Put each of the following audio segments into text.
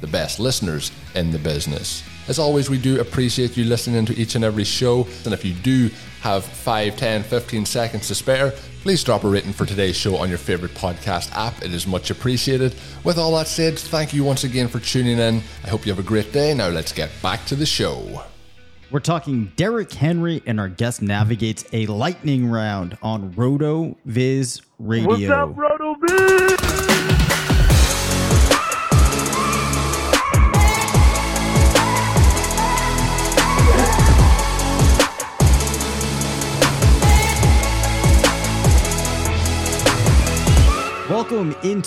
the best listeners in the business. As always, we do appreciate you listening to each and every show. And if you do have 5, 10, 15 seconds to spare, please drop a rating for today's show on your favorite podcast app. It is much appreciated. With all that said, thank you once again for tuning in. I hope you have a great day. Now let's get back to the show. We're talking Derrick Henry, and our guest navigates a lightning round on RotoViz Radio. What's up, Roto Viz?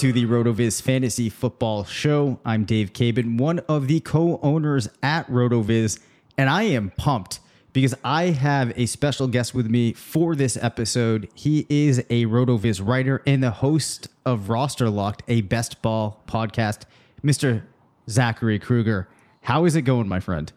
Into the RotoViz Fantasy Football Show. I'm Dave Caban, one of the co-owners at RotoViz, and I am pumped because I have a special guest with me for this episode. He is a RotoViz writer and the host of Roster Locked, a best ball podcast, Mr. Zachary Krueger. How is it going, my friend?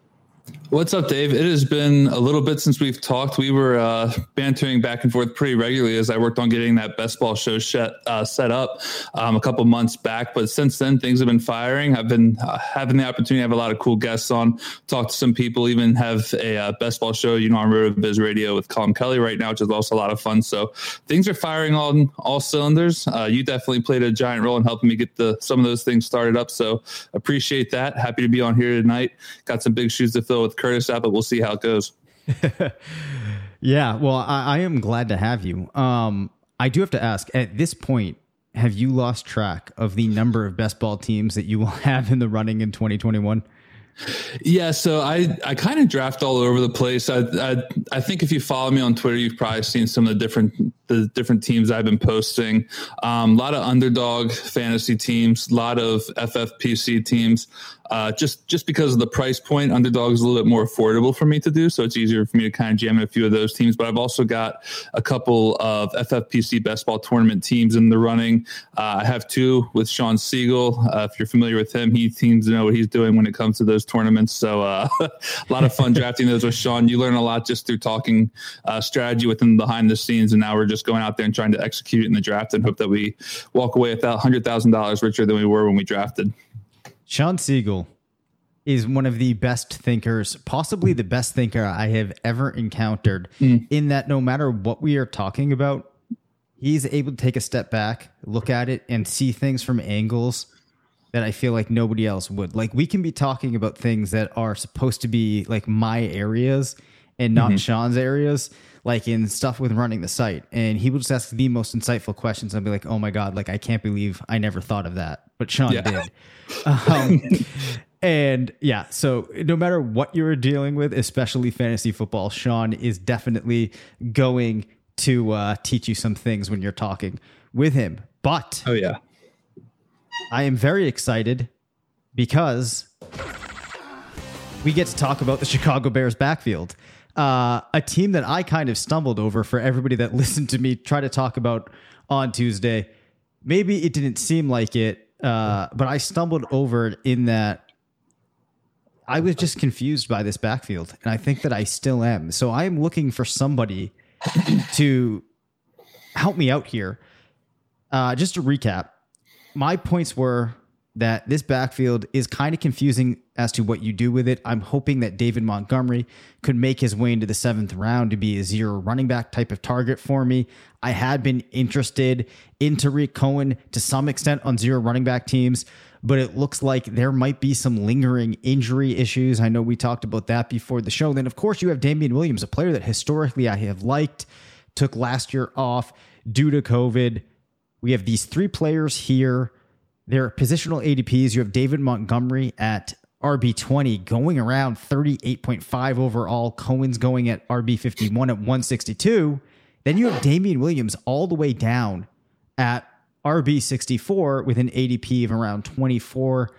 What's up, Dave? It has been a little bit since we've talked. We were uh, bantering back and forth pretty regularly as I worked on getting that best ball show set, uh, set up um, a couple months back. But since then, things have been firing. I've been uh, having the opportunity to have a lot of cool guests on, talk to some people, even have a uh, best ball show, you know, on RotoViz Radio with Colin Kelly right now, which is also a lot of fun. So things are firing on all cylinders. Uh, you definitely played a giant role in helping me get the some of those things started up. So appreciate that. Happy to be on here tonight. Got some big shoes to fill with Curtis out, but we'll see how it goes. yeah, well, I, I, am glad to have you. Um, I do have to ask at this point, have you lost track of the number of best ball teams that you will have in the running in 2021? Yeah, so I, I kind of draft all over the place. I, I I think if you follow me on Twitter, you've probably seen some of the different the different teams I've been posting. Um, a lot of underdog fantasy teams, a lot of FFPC teams. Uh, just just because of the price point, underdog is a little bit more affordable for me to do, so it's easier for me to kind of jam in a few of those teams. But I've also got a couple of FFPC best ball tournament teams in the running. Uh, I have two with Shawn Siegel. Uh, if you're familiar with him, he seems to know what he's doing when it comes to those tournaments. So uh, a lot of fun drafting those with Shawn. You learn a lot just through talking uh, strategy with him behind the scenes, and now we're just going out there and trying to execute in the draft and hope that we walk away with that hundred thousand dollars richer than we were when we drafted. Shawn Siegel is one of the best thinkers, possibly the best thinker I have ever encountered, mm. in that no matter what we are talking about, he's able to take a step back, look at it, and see things from angles that I feel like nobody else would. Like we can be talking about things that are supposed to be like my areas and not mm-hmm. Shawn's areas, like in stuff with running the site. And he will just ask the most insightful questions. I'll be like, oh my God, like I can't believe I never thought of that. But Shawn yeah. did. Um, and yeah, so no matter what you're dealing with, especially fantasy football, Shawn is definitely going to uh, teach you some things when you're talking with him. But oh yeah, I am very excited because we get to talk about the Chicago Bears backfield. Uh, a team that I kind of stumbled over for everybody that listened to me try to talk about on Tuesday. Maybe it didn't seem like it, uh, but I stumbled over it in that I was just confused by this backfield, and I think that I still am. So I am looking for somebody to help me out here. Uh, just to recap, my points were that this backfield is kind of confusing as to what you do with it. I'm hoping that David Montgomery could make his way into the seventh round to be a zero running back type of target for me. I had been interested in Tarik Cohen to some extent on zero running back teams, but it looks like there might be some lingering injury issues. I know we talked about that before the show. Then, of course, you have Damien Williams, a player that historically I have liked, took last year off due to COVID. We have these three players here They're positional ADPs, you have David Montgomery at RB20 going around 38.5 overall. Cohen's going at RB51 at 162. Then you have Damien Williams all the way down at RB64 with an ADP of around 24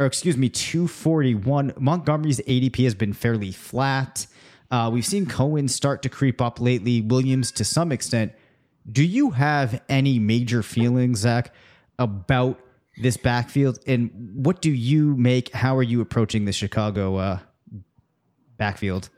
or excuse me, 241. Montgomery's ADP has been fairly flat. Uh, we've seen Cohen start to creep up lately, Williams to some extent. Do you have any major feelings, Zach, about this backfield, and what do you make? How are you approaching the Chicago uh, backfield?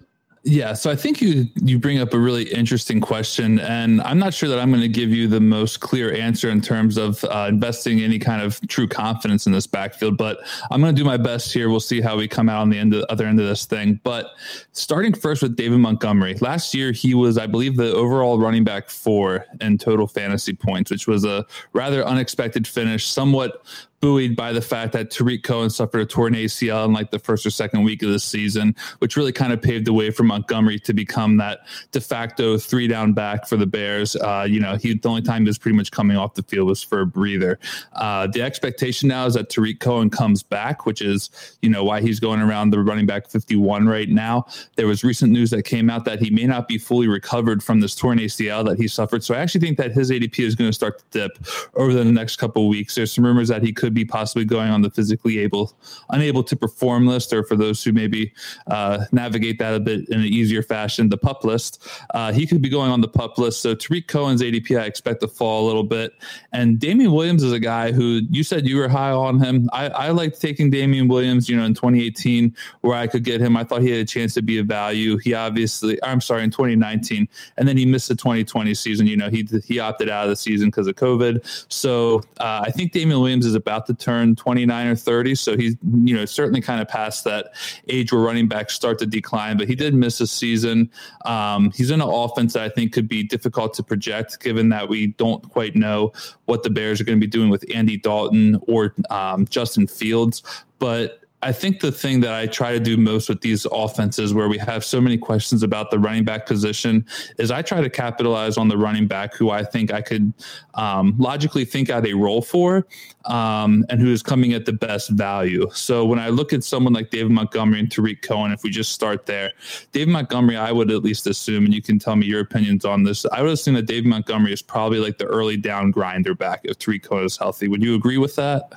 Yeah, so I think you you bring up a really interesting question, and I'm not sure that I'm going to give you the most clear answer in terms of uh, investing any kind of true confidence in this backfield. But I'm going to do my best here. We'll see how we come out on the end of, other end of this thing. But starting first with David Montgomery, last year he was, I believe, the overall running back four in total fantasy points, which was a rather unexpected finish, somewhat buoyed by the fact that Tarik Cohen suffered a torn ACL in like the first or second week of the season, which really kind of paved the way for Montgomery to become that de facto three down back for the Bears. Uh, you know, he the only time he was pretty much coming off the field was for a breather. Uh, the expectation now is that Tarik Cohen comes back, which is you know why he's going around the running back 51 right now. There was recent news that came out that he may not be fully recovered from this torn ACL that he suffered. So I actually think that his ADP is going to start to dip over the next couple weeks. There's some rumors that he could be possibly going on the physically able, unable to perform list, or for those who maybe uh, navigate that a bit in an easier fashion, the pup list. Uh, he could be going on the pup list. So Tarik Cohen's ADP, I expect to fall a little bit. And Damien Williams is a guy who you said you were high on him. I, I liked taking Damien Williams, you know, in 2018, where I could get him. I thought he had a chance to be a value. He obviously, I'm sorry, in 2019, and then he missed the 2020 season. You know, he he opted out of the season because of COVID. So uh, I think Damien Williams is about about to turn 29 or 30. So he's, you know, certainly kind of past that age where running backs start to decline, but he did miss a season. Um, he's in an offense that I think could be difficult to project given that we don't quite know what the Bears are going to be doing with Andy Dalton or um, Justin Fields. But I think the thing that I try to do most with these offenses where we have so many questions about the running back position is I try to capitalize on the running back who I think I could um, logically think out a role for um, and who is coming at the best value. So when I look at someone like David Montgomery and Tarik Cohen, if we just start there, David Montgomery, I would at least assume, and you can tell me your opinions on this, I would assume that David Montgomery is probably like the early down grinder back if Tarik Cohen is healthy. Would you agree with that?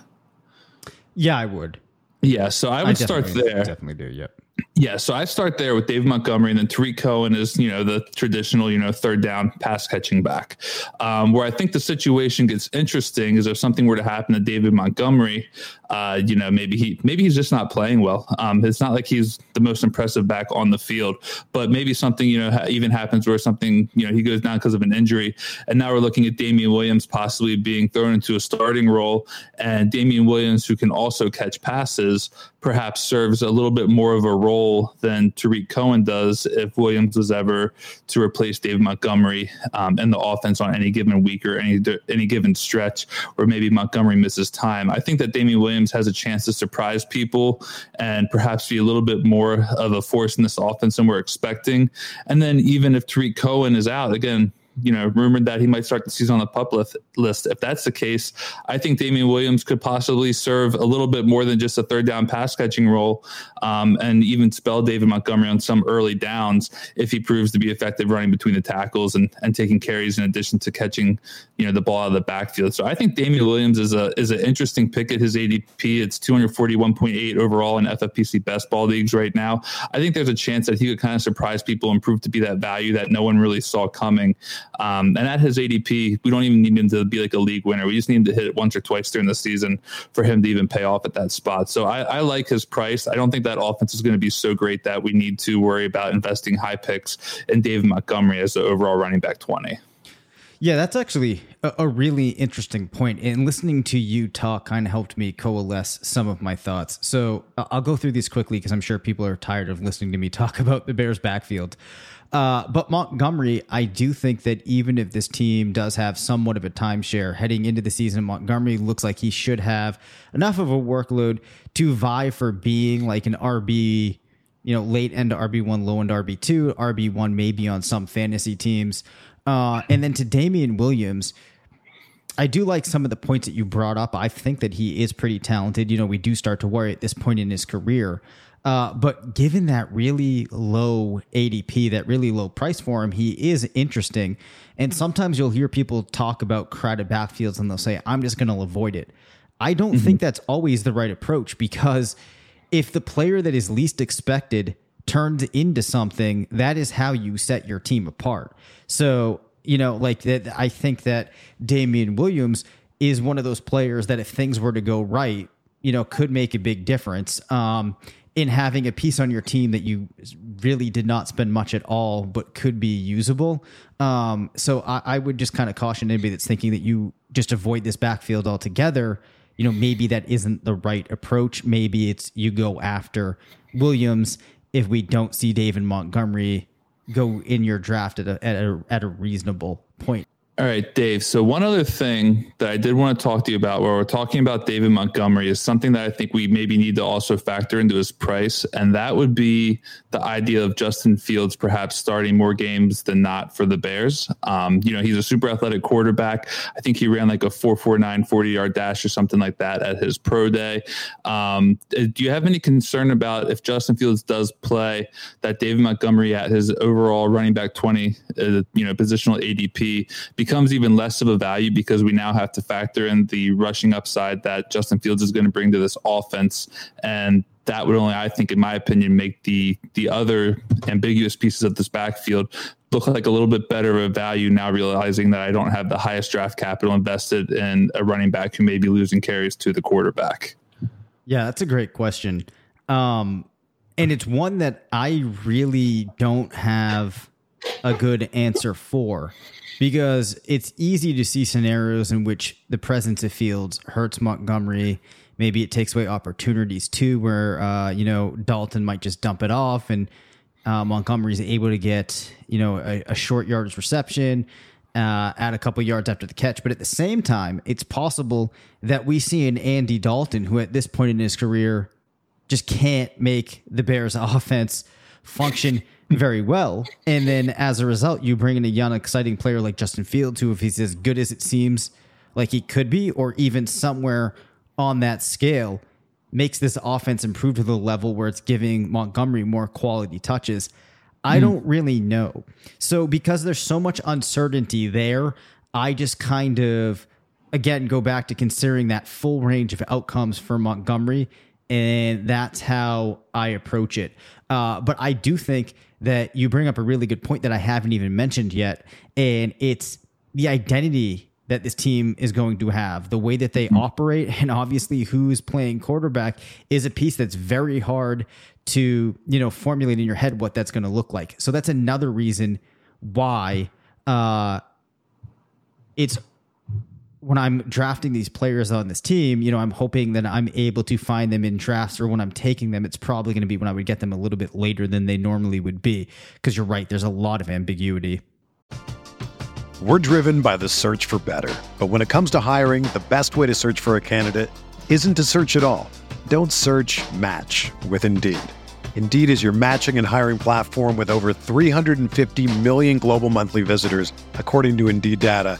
Yeah, I would. Yeah, so I would I start there. Definitely do. Yep. Yeah, so I start there with Dave Montgomery, and then Tarik Cohen is, you know, the traditional, you know, third down pass catching back. Um, where I think the situation gets interesting is if something were to happen to David Montgomery, uh, you know, maybe he maybe he's just not playing well. Um, it's not like he's the most impressive back on the field, but maybe something, you know, ha- even happens where something, you know, he goes down because of an injury, and now we're looking at Damien Williams possibly being thrown into a starting role, and Damien Williams, who can also catch passes, perhaps serves a little bit more of a role than Tarik Cohen does if Williams was ever to replace Dave Montgomery um, in the offense on any given week or any any given stretch or maybe Montgomery misses time. I think that Damien Williams has a chance to surprise people and perhaps be a little bit more of a force in this offense than we're expecting. And then even if Tarik Cohen is out, again, you know, rumored that he might start the season on the pup list. If that's the case, I think Damien Williams could possibly serve a little bit more than just a third down pass catching role, um, and even spell David Montgomery on some early downs if he proves to be effective running between the tackles and, and taking carries in addition to catching, you know, the ball out of the backfield. So I think Damien Williams is a is an interesting pick at his ADP. It's 241.8 overall in FFPC best ball leagues right now. I think there's a chance that he could kind of surprise people and prove to be that value that no one really saw coming. Um, and at his ADP, we don't even need him to be like a league winner. We just need him to hit it once or twice during the season for him to even pay off at that spot. So I, I like his price. I don't think that offense is going to be so great that we need to worry about investing high picks in David Montgomery as the overall running back 20. Yeah, that's actually a, a, really interesting point. And listening to you talk kind of helped me coalesce some of my thoughts. So I'll go through these quickly because I'm sure people are tired of listening to me talk about the Bears' backfield. Uh, but Montgomery, I do think that even if this team does have somewhat of a timeshare heading into the season, Montgomery looks like he should have enough of a workload to vie for being like an RB, you know, late end RB1, low end RB2, RB1 maybe on some fantasy teams. Uh, and then to Damien Williams, I do like some of the points that you brought up. I think that he is pretty talented. You know, we do start to worry at this point in his career. Uh, but given that really low ADP, that really low price for him, he is interesting. And sometimes you'll hear people talk about crowded backfields and they'll say, I'm just going to avoid it. I don't mm-hmm. think that's always the right approach because if the player that is least expected turns into something, that is how you set your team apart. So, you know, like that, I think that Damien Williams is one of those players that if things were to go right, you know, could make a big difference. Um, in having a piece on your team that you really did not spend much at all, but could be usable. Um, so I, I would just kind of caution anybody that's thinking that you just avoid this backfield altogether. You know, maybe that isn't the right approach. Maybe it's you go after Williams if we don't see David Montgomery go in your draft at a, at a, at a reasonable point. All right, Dave. So one other thing that I did want to talk to you about, where we're talking about David Montgomery, is something that I think we maybe need to also factor into his price, and that would be the idea of Justin Fields perhaps starting more games than not for the Bears. Um, you know, he's a super athletic quarterback. I think he ran like a 4.49 40 yard dash or something like that at his pro day. Um, do you have any concern about if Justin Fields does play that David Montgomery at his overall running back 20, uh, you know, positional ADP? Becomes even less of a value because we now have to factor in the rushing upside that Justin Fields is going to bring to this offense. And that would only, I think, in my opinion, make the the other ambiguous pieces of this backfield look like a little bit better of a value now realizing that I don't have the highest draft capital invested in a running back who may be losing carries to the quarterback. Yeah, that's a great question. Um, and it's one that I really don't have a good answer for because it's easy to see scenarios in which the presence of Fields hurts Montgomery. Maybe it takes away opportunities too, where uh, you know Dalton might just dump it off, and uh, Montgomery's able to get you know a, a short yardage reception, uh, add a couple yards after the catch. But at the same time, it's possible that we see an Andy Dalton who, at this point in his career, just can't make the Bears' offense function very well. And then as a result, you bring in a young, exciting player like Justin Fields, who, if he's as good as it seems like he could be, or even somewhere on that scale, makes this offense improve to the level where it's giving Montgomery more quality touches. I hmm. don't really know. So, because there's so much uncertainty there, I just kind of, again, go back to considering that full range of outcomes for Montgomery. And that's how I approach it. Uh, but I do think that you bring up a really good point that I haven't even mentioned yet, and it's the identity that this team is going to have, the way that they mm-hmm. operate, and obviously who's playing quarterback is a piece that's very hard to you know formulate in your head what that's going to look like. So that's another reason why uh, it's when I'm drafting these players on this team, you know, I'm hoping that I'm able to find them in drafts or when I'm taking them, it's probably going to be when I would get them a little bit later than they normally would be. Because you're right, there's a lot of ambiguity. We're driven by the search for better. But when it comes to hiring, the best way to search for a candidate isn't to search at all. Don't search match with Indeed. Indeed is your matching and hiring platform with over 350 million global monthly visitors, according to Indeed data,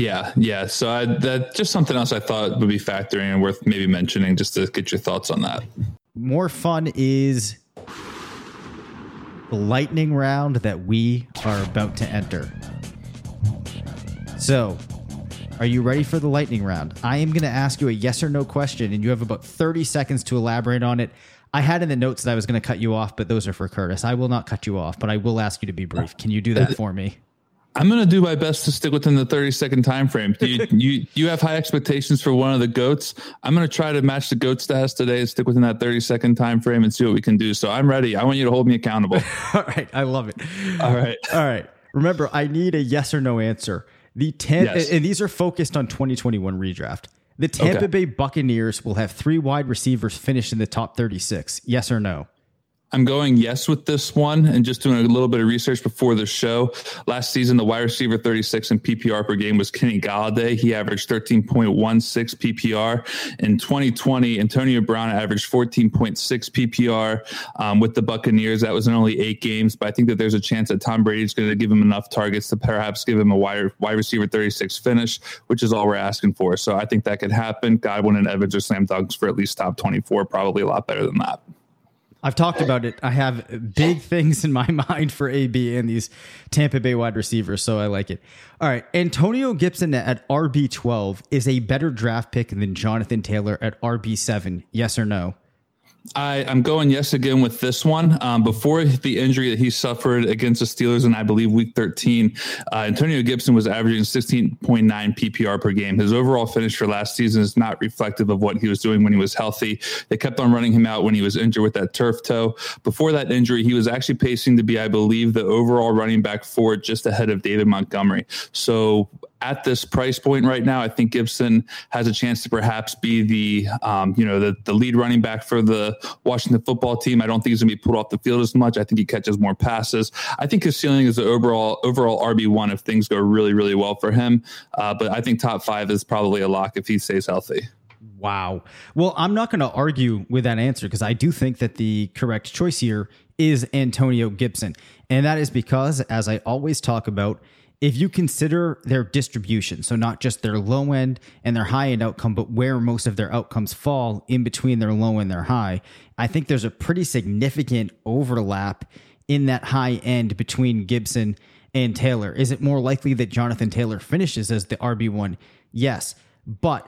Yeah, yeah. So I, that just something else I thought would be factoring and worth maybe mentioning just to get your thoughts on that. More fun is the lightning round that we are about to enter. So, are you ready for the lightning round? I am going to ask you a yes or no question, and you have about 30 seconds to elaborate on it. I had in the notes that I was going to cut you off, but those are for Curtis. I will not cut you off, but I will ask you to be brief. Can you do that uh, for me? I'm going to do my best to stick within the 30 second time frame. Do you, you you have high expectations for one of the goats. I'm going to try to match the goat stats today and stick within that 30 second time frame and see what we can do. So I'm ready. I want you to hold me accountable. All right, I love it. All right. All right. Remember, I need a yes or no answer. The 10 yes. and these are focused on 2021 redraft. The Tampa okay. Bay Buccaneers will have three wide receivers finish in the top 36. Yes or no? I'm going yes with this one and just doing a little bit of research before the show. Last season, the wide receiver 36 in PPR per game was Kenny Golladay. He averaged 13.16 PPR. In 2020, Antonio Brown averaged 14.6 PPR um, with the Buccaneers. That was in only eight games, but I think that there's a chance that Tom Brady is going to give him enough targets to perhaps give him a wide, wide receiver 36 finish, which is all we're asking for. So I think that could happen. Godwin and Evans are slam dunks for at least top 24, probably a lot better than that. I've talked about it. I have big things in my mind for AB and these Tampa Bay wide receivers, so I like it. All right, Antonio Gibson at RB twelve is a better draft pick than Jonathan Taylor at RB seven. Yes or no? I, am going yes again with this one. Um, before the injury that he suffered against the Steelers in, I believe, week 13, uh, Antonio Gibson was averaging 16.9 PPR per game. His overall finish for last season is not reflective of what he was doing when he was healthy. They kept on running him out when he was injured with that turf toe. Before that injury, he was actually pacing to be, I believe, the overall running back for just ahead of David Montgomery. So at this price point right now, I think Gibson has a chance to perhaps be the um, you know the, the lead running back for the Washington football team. I don't think he's going to be put off the field as much. I think he catches more passes. I think his ceiling is the overall overall RB one if things go really really well for him. Uh, but I think top five is probably a lock if he stays healthy. Wow. Well, I'm not going to argue with that answer because I do think that the correct choice here is Antonio Gibson. And that is because, as I always talk about, if you consider their distribution, so not just their low end and their high end outcome, but where most of their outcomes fall in between their low and their high, I think there's a pretty significant overlap in that high end between Gibson and Taylor. Is it more likely that Jonathan Taylor finishes as the RB1? Yes. But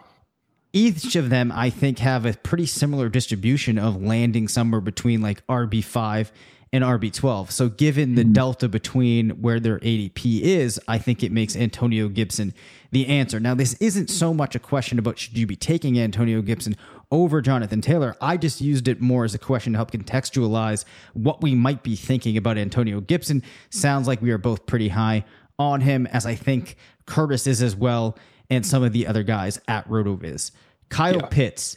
each of them, I think, have a pretty similar distribution of landing somewhere between like RB5 and RB12. So given the mm-hmm. delta between where their ADP is, I think it makes Antonio Gibson the answer. Now, this isn't so much a question about should you be taking Antonio Gibson over Jonathan Taylor. I just used it more as a question to help contextualize what we might be thinking about Antonio Gibson. Sounds like we are both pretty high on him, as I think Curtis is as well, and some of the other guys at RotoViz. Kyle yeah. Pitts,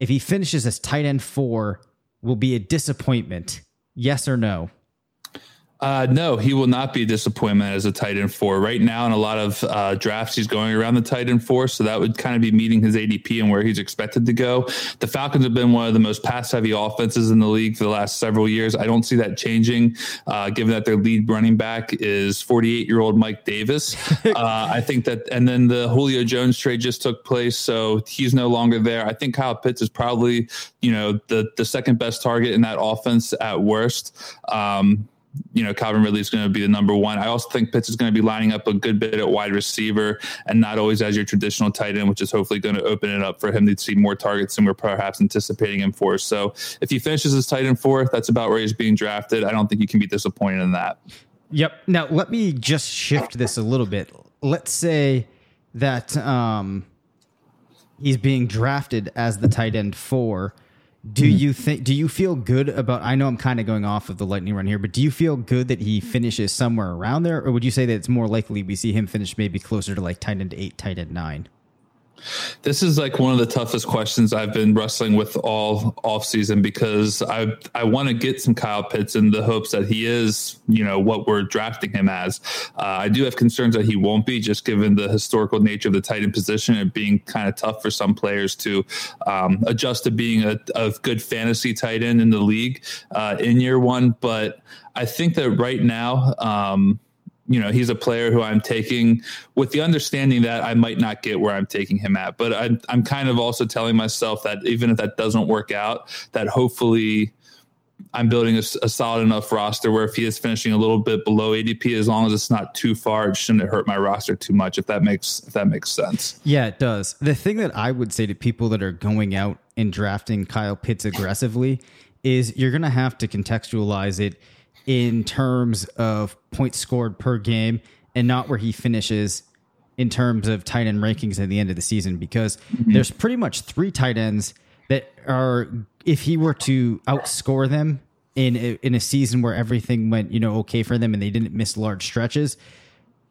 if he finishes as tight end four, will be a disappointment Yes or no? Uh, no, he will not be a disappointment as a tight end four. Right now, in a lot of uh, drafts, he's going around the tight end four, so that would kind of be meeting his ADP and where he's expected to go. The Falcons have been one of the most pass heavy offenses in the league for the last several years. I don't see that changing, uh, given that their lead running back is 48 year old Mike Davis. Uh, I think that, and then the Julio Jones trade just took place, so he's no longer there. I think Kyle Pitts is probably, you know, the the second best target in that offense at worst. Um, you know, Calvin Ridley is going to be the number one. I also think Pitts is going to be lining up a good bit at wide receiver and not always as your traditional tight end, which is hopefully going to open it up for him to see more targets than we're perhaps anticipating him for. So if he finishes as tight end fourth, that's about where he's being drafted. I don't think you can be disappointed in that. Yep. Now let me just shift this a little bit. Let's say that um, he's being drafted as the tight end four do mm-hmm. you think? Do you feel good about? I know I'm kind of going off of the lightning run here, but do you feel good that he finishes somewhere around there, or would you say that it's more likely we see him finish maybe closer to like tight end eight, tight end nine? This is like one of the toughest questions I've been wrestling with all off season because I I want to get some Kyle Pitts in the hopes that he is you know what we're drafting him as. Uh, I do have concerns that he won't be just given the historical nature of the tight end position and being kind of tough for some players to um, adjust to being a, a, good fantasy tight end in the league uh, in year one. But I think that right now. Um, you know he's a player who I'm taking with the understanding that I might not get where I'm taking him at. But I'm I'm kind of also telling myself that even if that doesn't work out, that hopefully I'm building a, a, solid enough roster where if he is finishing a little bit below ADP, as long as it's not too far, it shouldn't hurt my roster too much. If that makes if that makes sense. Yeah, it does. The thing that I would say to people that are going out and drafting Kyle Pitts aggressively is you're going to have to contextualize it in terms of points scored per game and not where he finishes in terms of tight end rankings at the end of the season because mm-hmm. there's pretty much three tight ends that are if he were to outscore them in a, in a season where everything went you know okay for them and they didn't miss large stretches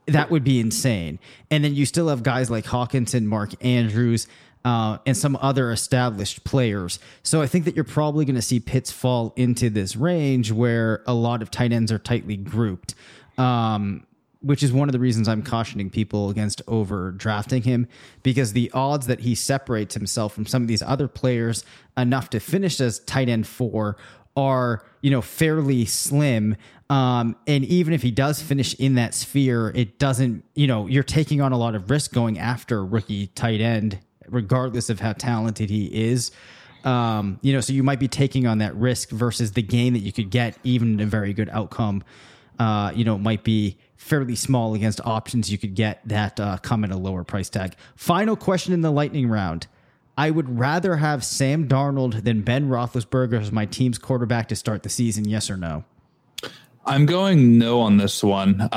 that would be insane and then you still have guys like Hockenson, Mark Andrews uh, and some other established players. So I think that you're probably going to see Pitts fall into this range where a lot of tight ends are tightly grouped. Um, which is one of the reasons I'm cautioning people against over drafting him because the odds that he separates himself from some of these other players enough to finish as tight end four are you know fairly slim um, and even if he does finish in that sphere it doesn't you know you're taking on a lot of risk going after rookie tight end regardless of how talented he is. Um, you know, so you might be taking on that risk versus the gain that you could get, even a very good outcome. Uh, you know, might be fairly small against options you could get that uh, come at a lower price tag. Final question in the lightning round. I would rather have Sam Darnold than Ben Roethlisberger as my team's quarterback to start the season. Yes or no? I'm going no on this one. Uh,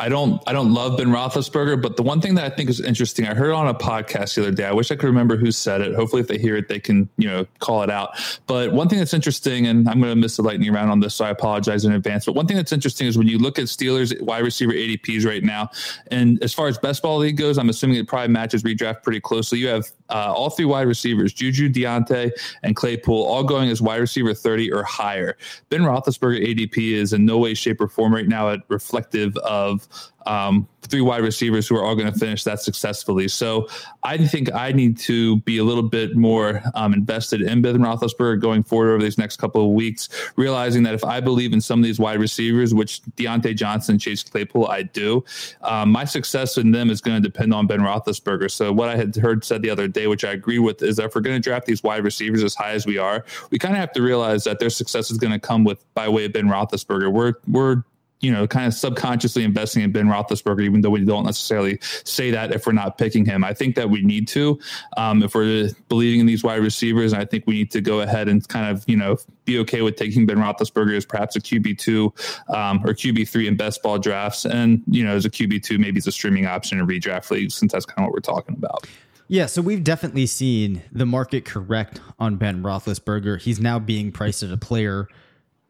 I don't. I don't love Ben Roethlisberger, but the one thing that I think is interesting, I heard on a podcast the other day. I wish I could remember who said it. Hopefully, if they hear it, they can you know call it out. But one thing that's interesting, and I'm going to miss the lightning round on this, so I apologize in advance. But one thing that's interesting is when you look at Steelers wide receiver ADPs right now, and as far as best ball league goes, I'm assuming it probably matches redraft pretty closely. You have uh, all three wide receivers, Juju, Diontae, and Claypool, all going as wide receiver 30 or higher. Ben Roethlisberger ADP is in no way way, shape, or form right now at reflective of um, three wide receivers who are all going to finish that successfully. So I think I need to be a little bit more um, invested in Ben Roethlisberger going forward over these next couple of weeks, realizing that if I believe in some of these wide receivers, which Diontae Johnson, Chase Claypool, I do, um, my success in them is going to depend on Ben Roethlisberger. So what I had heard said the other day, which I agree with, is that if we're going to draft these wide receivers as high as we are, we kind of have to realize that their success is going to come with by way of Ben Roethlisberger. We're we're you know, kind of subconsciously investing in Ben Roethlisberger, even though we don't necessarily say that if we're not picking him. I think that we need to, um, if we're believing in these wide receivers. and I think we need to go ahead and kind of, you know, be okay with taking Ben Roethlisberger as perhaps a QB two um, or QB three in best ball drafts, and you know, as a QB two, maybe it's a streaming option in redraft leagues, since that's kind of what we're talking about. Yeah, so we've definitely seen the market correct on Ben Roethlisberger. He's now being priced as a player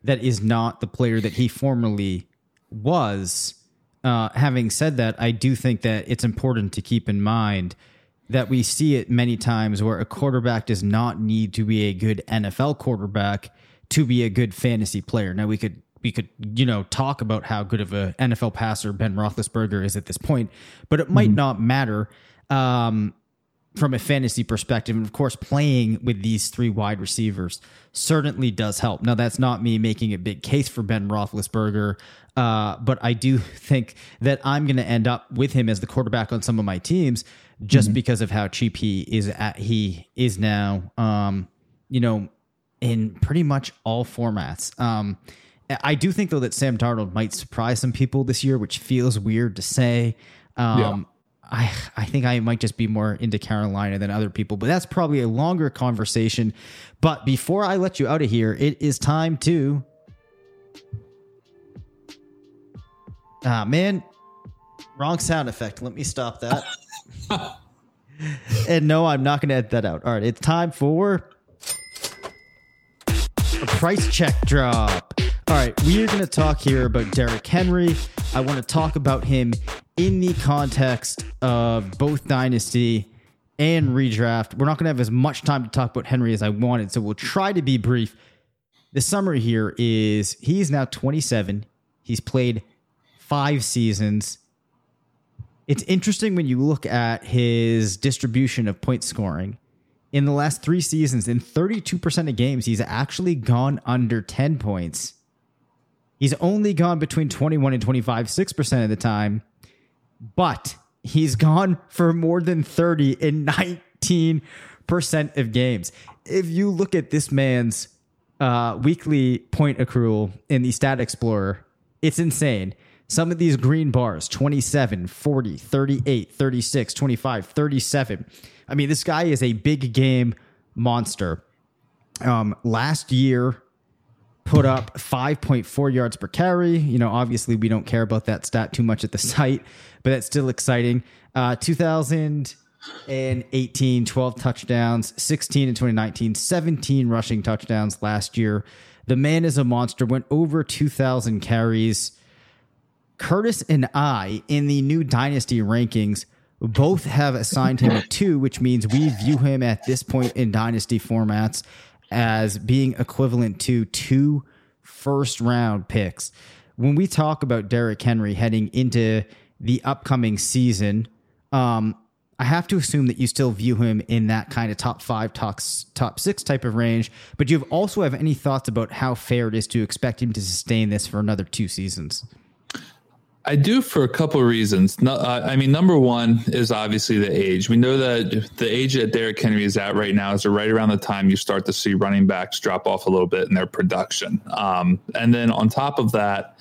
that is not the player that he formerly was. Uh, having said that, I do think that it's important to keep in mind that we see it many times where a quarterback does not need to be a good NFL quarterback to be a good fantasy player. Now we could we could you know talk about how good of a NFL passer Ben Roethlisberger is at this point, but it might mm-hmm. not matter. Um, from a fantasy perspective. And of course, playing with these three wide receivers certainly does help. Now, that's not me making a big case for Ben Roethlisberger, uh, but I do think that I'm going to end up with him as the quarterback on some of my teams just mm-hmm. because of how cheap he is at, he is now, um, you know, in pretty much all formats. Um, I do think though that Sam Darnold might surprise some people this year, which feels weird to say. Um, Yeah. I I think I might just be more into Carolina than other people, but that's probably a longer conversation. But before I let you out of here, it is time to. Ah man, wrong sound effect. Let me stop that. and no, I'm not going to edit that out. All right, it's time for a price check drop. All right, we are going to talk here about Derrick Henry. I want to talk about him in the context of both Dynasty and redraft. We're not going to have as much time to talk about Henry as I wanted, so we'll try to be brief. The summary here is he's now 27. He's played five seasons. It's interesting when you look at his distribution of point scoring. In the last three seasons, in 32% of games, he's actually gone under 10 points. He's only gone between 21 and 25, 6% of the time, but he's gone for more than 30 in 19% of games. If you look at this man's uh, weekly point accrual in the Stat Explorer, it's insane. Some of these green bars 27, 40, 38, 36, 25, 37. I mean, this guy is a big game monster. Um, last year, put up 5.4 yards per carry. You know, obviously, we don't care about that stat too much at the site, but that's still exciting. Uh, 2018, 12 touchdowns, 16 in 2019, 17 rushing touchdowns last year. The man is a monster, went over 2,000 carries. Curtis and I, in the new Dynasty rankings, both have assigned him a two, which means we view him at this point in Dynasty formats as being equivalent to two first round picks. When we talk about Derrick Henry heading into the upcoming season, um, I have to assume that you still view him in that kind of top five, top, top six type of range. But do you also have any thoughts about how fair it is to expect him to sustain this for another two seasons? I do for a couple of reasons. No, uh, I mean, number one is obviously the age. We know that the age that Derrick Henry is at right now is right around the time you start to see running backs drop off a little bit in their production. Um, and then on top of that,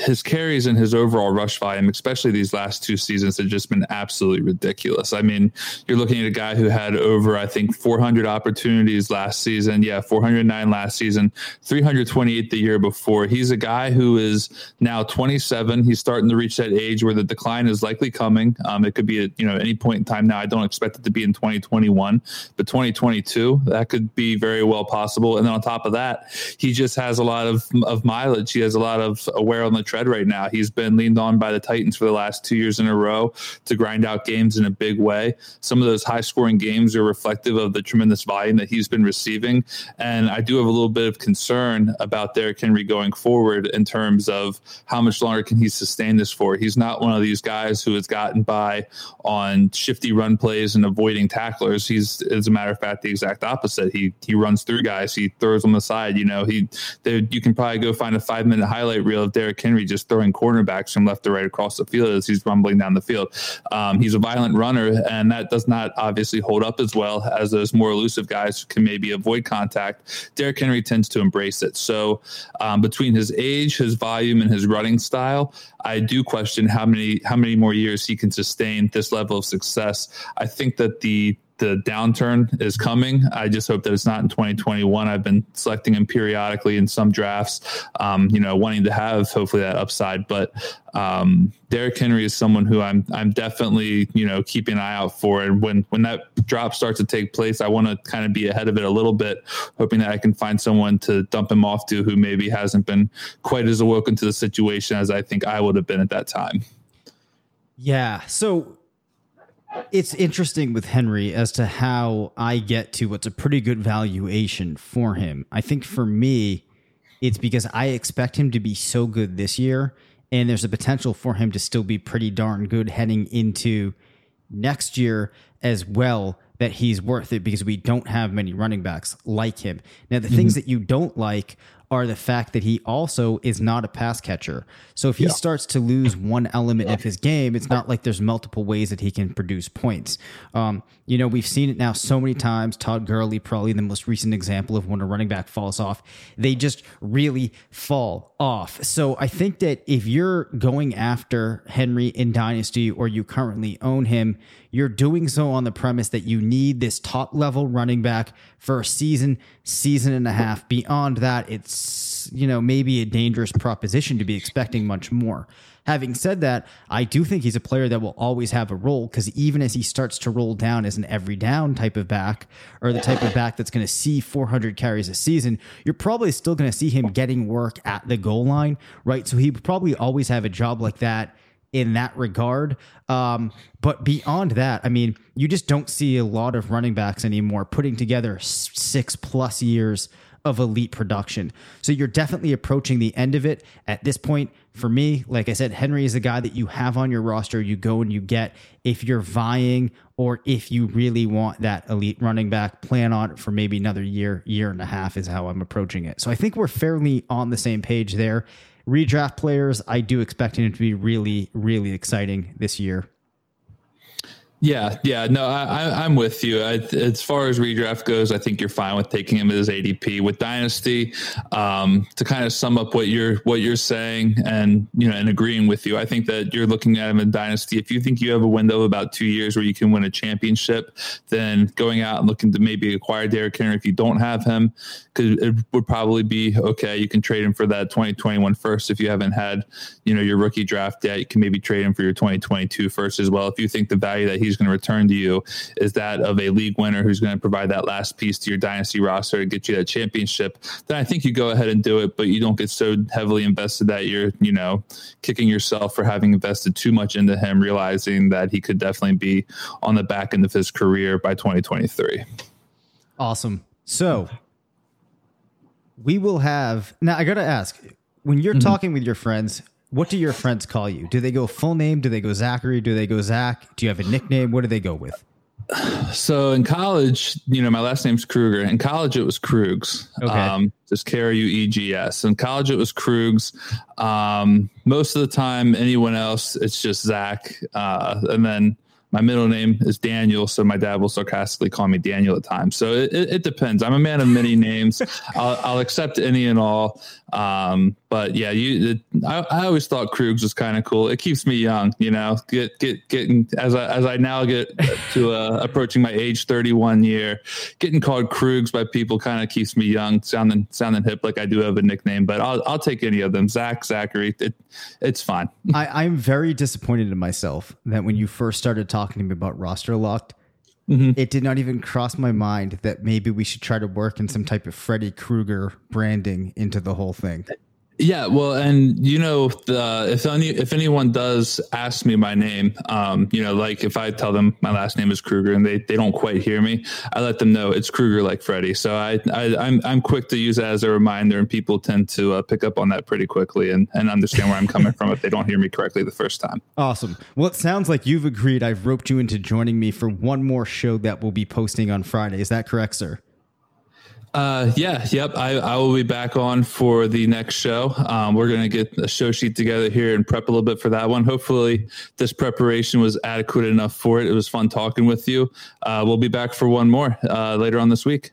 his carries and his overall rush volume, especially these last two seasons, have just been absolutely ridiculous. I mean, you're looking at a guy who had over, I think, 400 opportunities last season. Yeah, 409 last season, 328 the year before. He's a guy who is now 27. He's starting to reach that age where the decline is likely coming. Um, it could be at you know any point in time now. I don't expect it to be in 2021, but 2022 that could be very well possible. And then on top of that, he just has a lot of of mileage. He has a lot of wear on the tread right now. He's been leaned on by the Titans for the last two years in a row to grind out games in a big way. Some of those high scoring games are reflective of the tremendous volume that he's been receiving. And I do have a little bit of concern about Derrick Henry going forward in terms of how much longer can he sustain this for. He's not one of these guys who has gotten by on shifty run plays and avoiding tacklers. He's, as a matter of fact, the exact opposite. He he runs through guys. He throws them aside. You know, he there, you can probably go find a five minute highlight reel of Derrick Henry just throwing cornerbacks from left to right across the field as he's rumbling down the field. Um, he's a violent runner, and that does not obviously hold up as well as those more elusive guys who can maybe avoid contact. Derrick Henry tends to embrace it. So um, between his age, his volume, and his running style, I do question how many how many more years he can sustain this level of success. I think that the the downturn is coming. I just hope that it's not in 2021. I've been selecting him periodically in some drafts, um, you know, wanting to have hopefully that upside. But um, Derrick Henry is someone who I'm I'm definitely you know keeping an eye out for. And when when that drop starts to take place, I want to kind of be ahead of it a little bit, hoping that I can find someone to dump him off to who maybe hasn't been quite as awoken to the situation as I think I would have been at that time. Yeah. So it's interesting with Henry as to how I get to what's a pretty good valuation for him. I think for me, it's because I expect him to be so good this year, and there's a potential for him to still be pretty darn good heading into next year. as well that he's worth it because we don't have many running backs like him. Now, the mm-hmm. things that you don't like are the fact that he also is not a pass catcher. So if he yeah. starts to lose one element of his game, it's not like there's multiple ways that he can produce points. Um, you know, we've seen it now so many times. Todd Gurley, probably the most recent example of when a running back falls off. They just really fall off. So I think that if you're going after Henry in Dynasty or you currently own him, you're doing so on the premise that you need this top level running back for a season, season and a half. Beyond that, it's, you know, maybe a dangerous proposition to be expecting much more. Having said that, I do think he's a player that will always have a role because even as he starts to roll down as an every down type of back or the type of back that's going to see 400 carries a season, you're probably still going to see him getting work at the goal line, right? So he probably always have a job like that in that regard. Um, but beyond that, I mean, you just don't see a lot of running backs anymore putting together six plus years of elite production. So you're definitely approaching the end of it at this point. For me, like I said, Henry is a guy that you have on your roster. You go and you get if you're vying or if you really want that elite running back, plan on it for maybe another year, year and a half is how I'm approaching it. So I think we're fairly on the same page there redraft players, I do expect him to be really, really exciting this year. Yeah, yeah, no, I, am with you. I, as far as redraft goes, I think you're fine with taking him as ADP. With Dynasty, um, to kind of sum up what you're what you're saying, and you know, and agreeing with you, I think that you're looking at him in Dynasty. If you think you have a window of about two years where you can win a championship, then going out and looking to maybe acquire Derrick Henry if you don't have him, because it would probably be okay. You can trade him for that 2021 first if you haven't had, you know, your rookie draft yet. You can maybe trade him for your 2022 first as well if you think the value that he's he's going to return to you is that of a league winner who's going to provide that last piece to your dynasty roster to get you that championship, then I think you go ahead and do it, but you don't get so heavily invested that you're, you know, kicking yourself for having invested too much into him, realizing that he could definitely be on the back end of his career by 2023. Awesome. So we will have now. I got to ask when you're mm-hmm. talking with your friends, what do your friends call you? Do they go full name? Do they go Zachary? Do they go Zach? Do you have a nickname? What do they go with? So in college, you know, my last name's Krueger. In college, it was Krugs. Okay. Um, just K R U E G S. In college, it was Krugs. Um, most of the time, anyone else, it's just Zach. Uh, and then my middle name is Daniel, so my dad will sarcastically call me Daniel at times. So it, it depends. I'm a man of many names. I'll, I'll, accept any and all. Um, but yeah, you. It, I, I, always thought Krugs was kind of cool. It keeps me young, you know. Get get getting as I as I now get to uh, approaching my age 31 year, getting called Krugs by people kind of keeps me young, sounding sounding hip. Like I do have a nickname, but I'll I'll take any of them. Zach, Zachary, it, it's fine. I, I'm very disappointed in myself that when you first started talking to me about roster locked. Mm-hmm. It did not even cross my mind that maybe we should try to work in some type of Freddy Krueger branding into the whole thing. Yeah, well, and you know, the, if any if anyone does ask me my name, um, you know, like if I tell them my last name is Krueger and they, they don't quite hear me, I let them know it's Krueger like Freddy. So I, I am I'm, I'm quick to use that as a reminder, and people tend to uh, pick up on that pretty quickly and and understand where I'm coming from if they don't hear me correctly the first time. Awesome. Well, it sounds like you've agreed. I've roped you into joining me for one more show that we'll be posting on Friday. Is that correct, sir? Uh, yeah, yep. I, I will be back on for the next show. Um, we're going to get a show sheet together here and prep a little bit for that one. Hopefully, this preparation was adequate enough for it. It was fun talking with you. Uh, we'll be back for one more uh, later on this week.